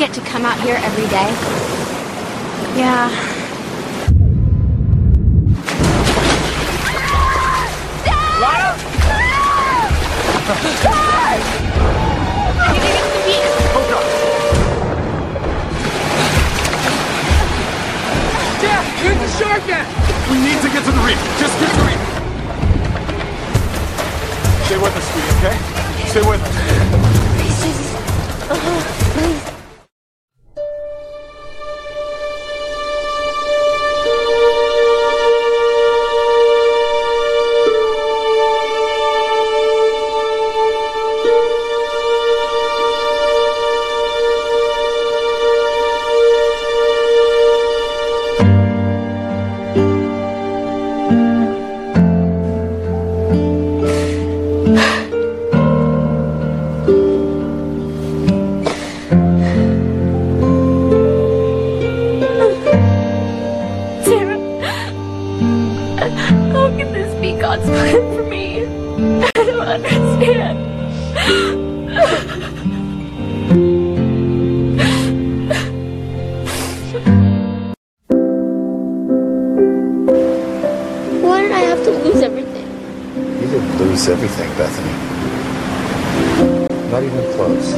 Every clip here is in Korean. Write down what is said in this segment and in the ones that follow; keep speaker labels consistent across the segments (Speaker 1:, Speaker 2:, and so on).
Speaker 1: get to come out here every day?
Speaker 2: Yeah.
Speaker 3: Sí, bueno. Not even close.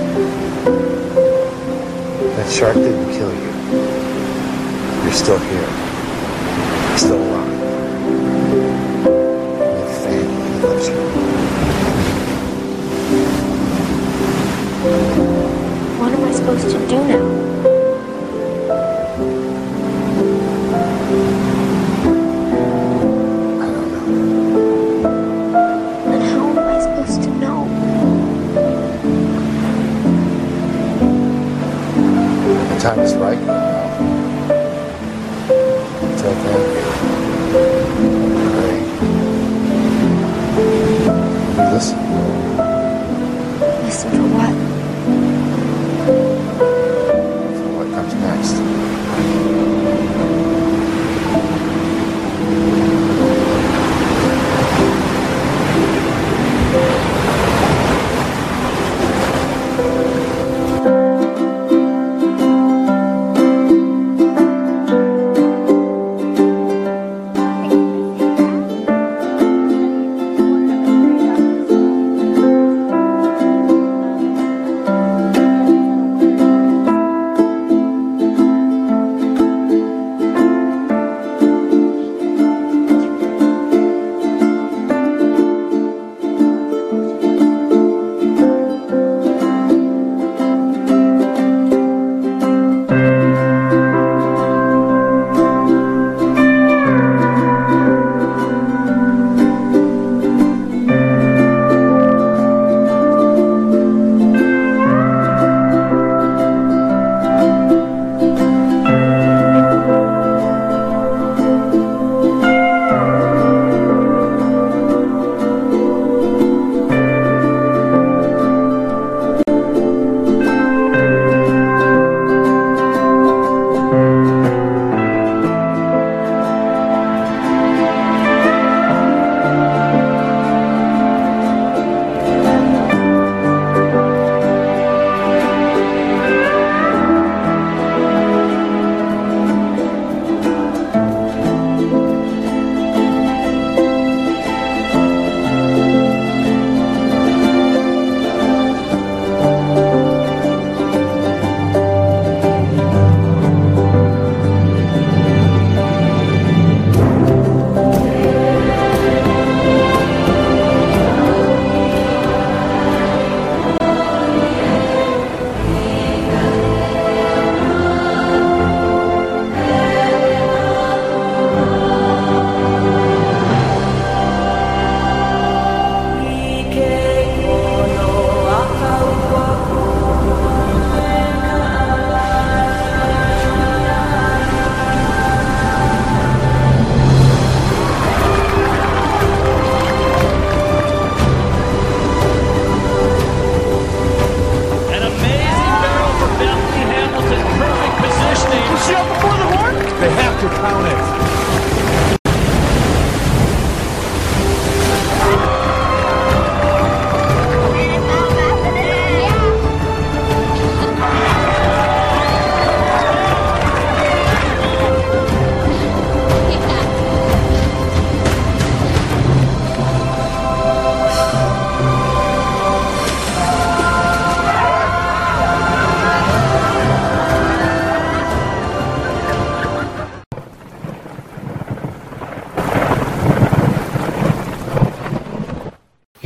Speaker 3: That shark didn't kill you. You're still here. You're still alive. You have family loves you.
Speaker 1: What am I supposed to do now?
Speaker 3: Time is right. Until then. Listen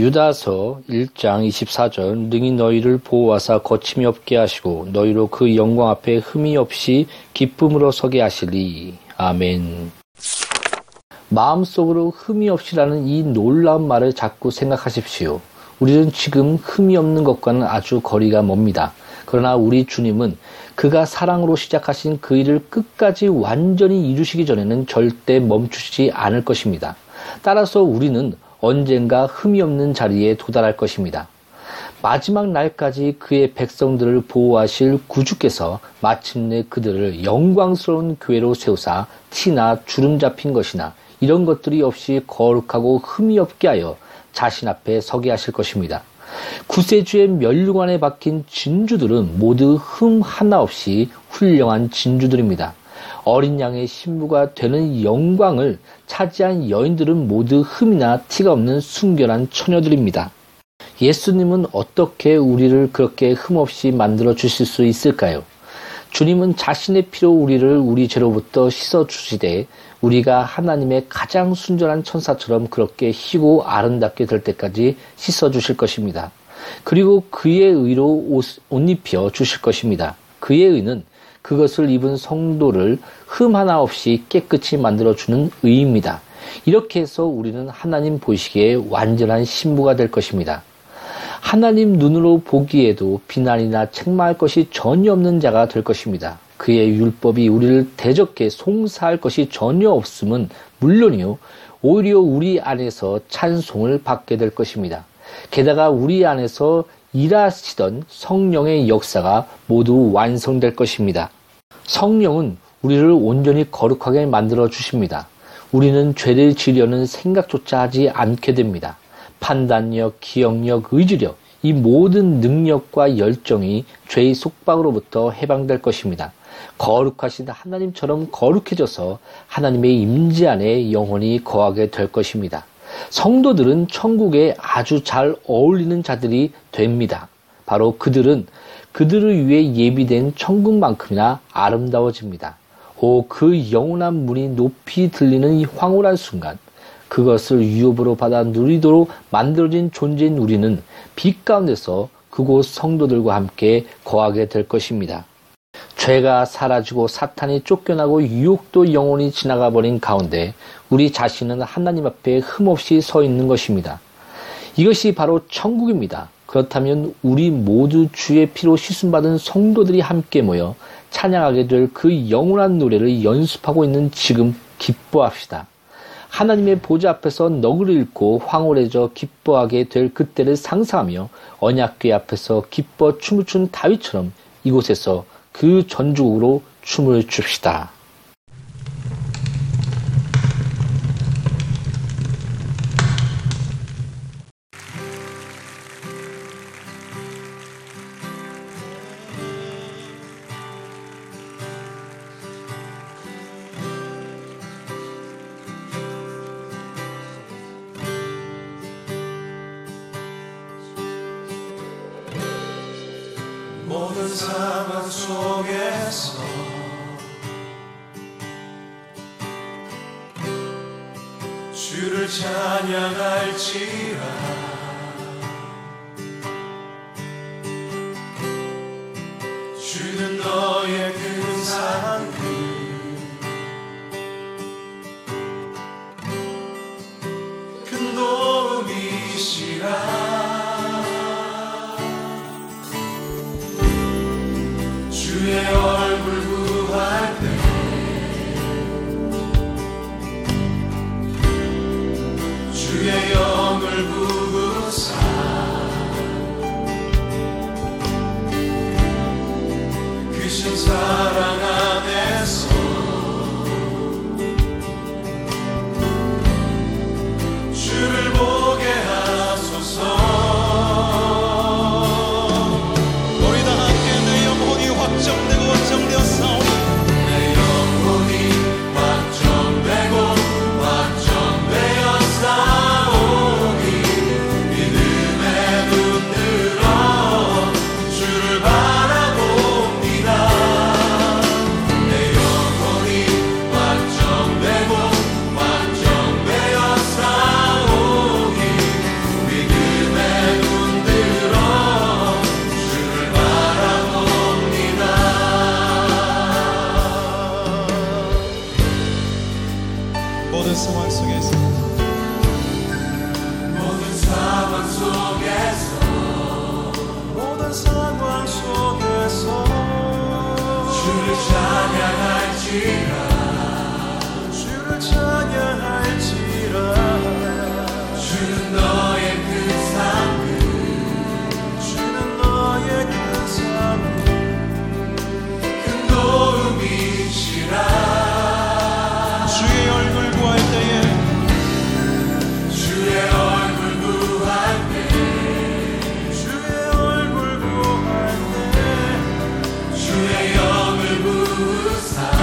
Speaker 4: 유다서 1장 24절 능히 너희를 보호하사 거침이 없게 하시고 너희로 그 영광 앞에 흠이 없이 기쁨으로 서게 하시리. 아멘. 마음속으로 흠이 없이라는 이 놀라운 말을 자꾸 생각하십시오. 우리는 지금 흠이 없는 것과는 아주 거리가 멉니다. 그러나 우리 주님은 그가 사랑으로 시작하신 그 일을 끝까지 완전히 이루시기 전에는 절대 멈추지 않을 것입니다. 따라서 우리는 언젠가 흠이 없는 자리에 도달할 것입니다. 마지막 날까지 그의 백성들을 보호하실 구주께서 마침내 그들을 영광스러운 교회로 세우사 티나 주름 잡힌 것이나 이런 것들이 없이 거룩하고 흠이 없게 하여 자신 앞에 서게 하실 것입니다. 구세주의 멸류관에 박힌 진주들은 모두 흠 하나 없이 훌륭한 진주들입니다. 어린 양의 신부가 되는 영광을 차지한 여인들은 모두 흠이나 티가 없는 순결한 처녀들입니다. 예수님은 어떻게 우리를 그렇게 흠없이 만들어 주실 수 있을까요? 주님은 자신의 피로 우리를 우리 죄로부터 씻어 주시되 우리가 하나님의 가장 순전한 천사처럼 그렇게 희고 아름답게 될 때까지 씻어 주실 것입니다. 그리고 그의 의로 옷, 옷 입혀 주실 것입니다. 그의 의는 그것을 입은 성도를 흠 하나 없이 깨끗이 만들어주는 의입니다. 이렇게 해서 우리는 하나님 보시기에 완전한 신부가 될 것입니다. 하나님 눈으로 보기에도 비난이나 책망할 것이 전혀 없는 자가 될 것입니다. 그의 율법이 우리를 대적해 송사할 것이 전혀 없음은 물론이요, 오히려 우리 안에서 찬송을 받게 될 것입니다. 게다가 우리 안에서 일하시던 성령의 역사가 모두 완성될 것입니다. 성령은 우리를 온전히 거룩하게 만들어 주십니다. 우리는 죄를 지려는 생각조차 하지 않게 됩니다. 판단력, 기억력, 의지력, 이 모든 능력과 열정이 죄의 속박으로부터 해방될 것입니다. 거룩하신 하나님처럼 거룩해져서 하나님의 임재 안에 영원히 거하게 될 것입니다. 성도들은 천국에 아주 잘 어울리는 자들이 됩니다. 바로 그들은 그들을 위해 예비된 천국만큼이나 아름다워집니다. 오, 그 영원한 문이 높이 들리는 이 황홀한 순간, 그것을 유업으로 받아 누리도록 만들어진 존재인 우리는 빛 가운데서 그곳 성도들과 함께 거하게 될 것입니다. 죄가 사라지고 사탄이 쫓겨나고 유혹도 영원히 지나가 버린 가운데 우리 자신은 하나님 앞에 흠없이 서 있는 것입니다. 이것이 바로 천국입니다. 그렇다면 우리 모두 주의 피로 씻음받은 성도들이 함께 모여 찬양하게 될 그 영원한 노래를 연습하고 있는 지금 기뻐합시다. 하나님의 보좌 앞에서 너그를 잃고 황홀해져 기뻐하게 될 그때를 상상하며 언약궤 앞에서 기뻐 춤을 춘 다윗처럼 이곳에서 그 전주곡으로 춤을 춥시다.
Speaker 5: 모 속에서 주를 찬양할지라 주의 얼굴 side.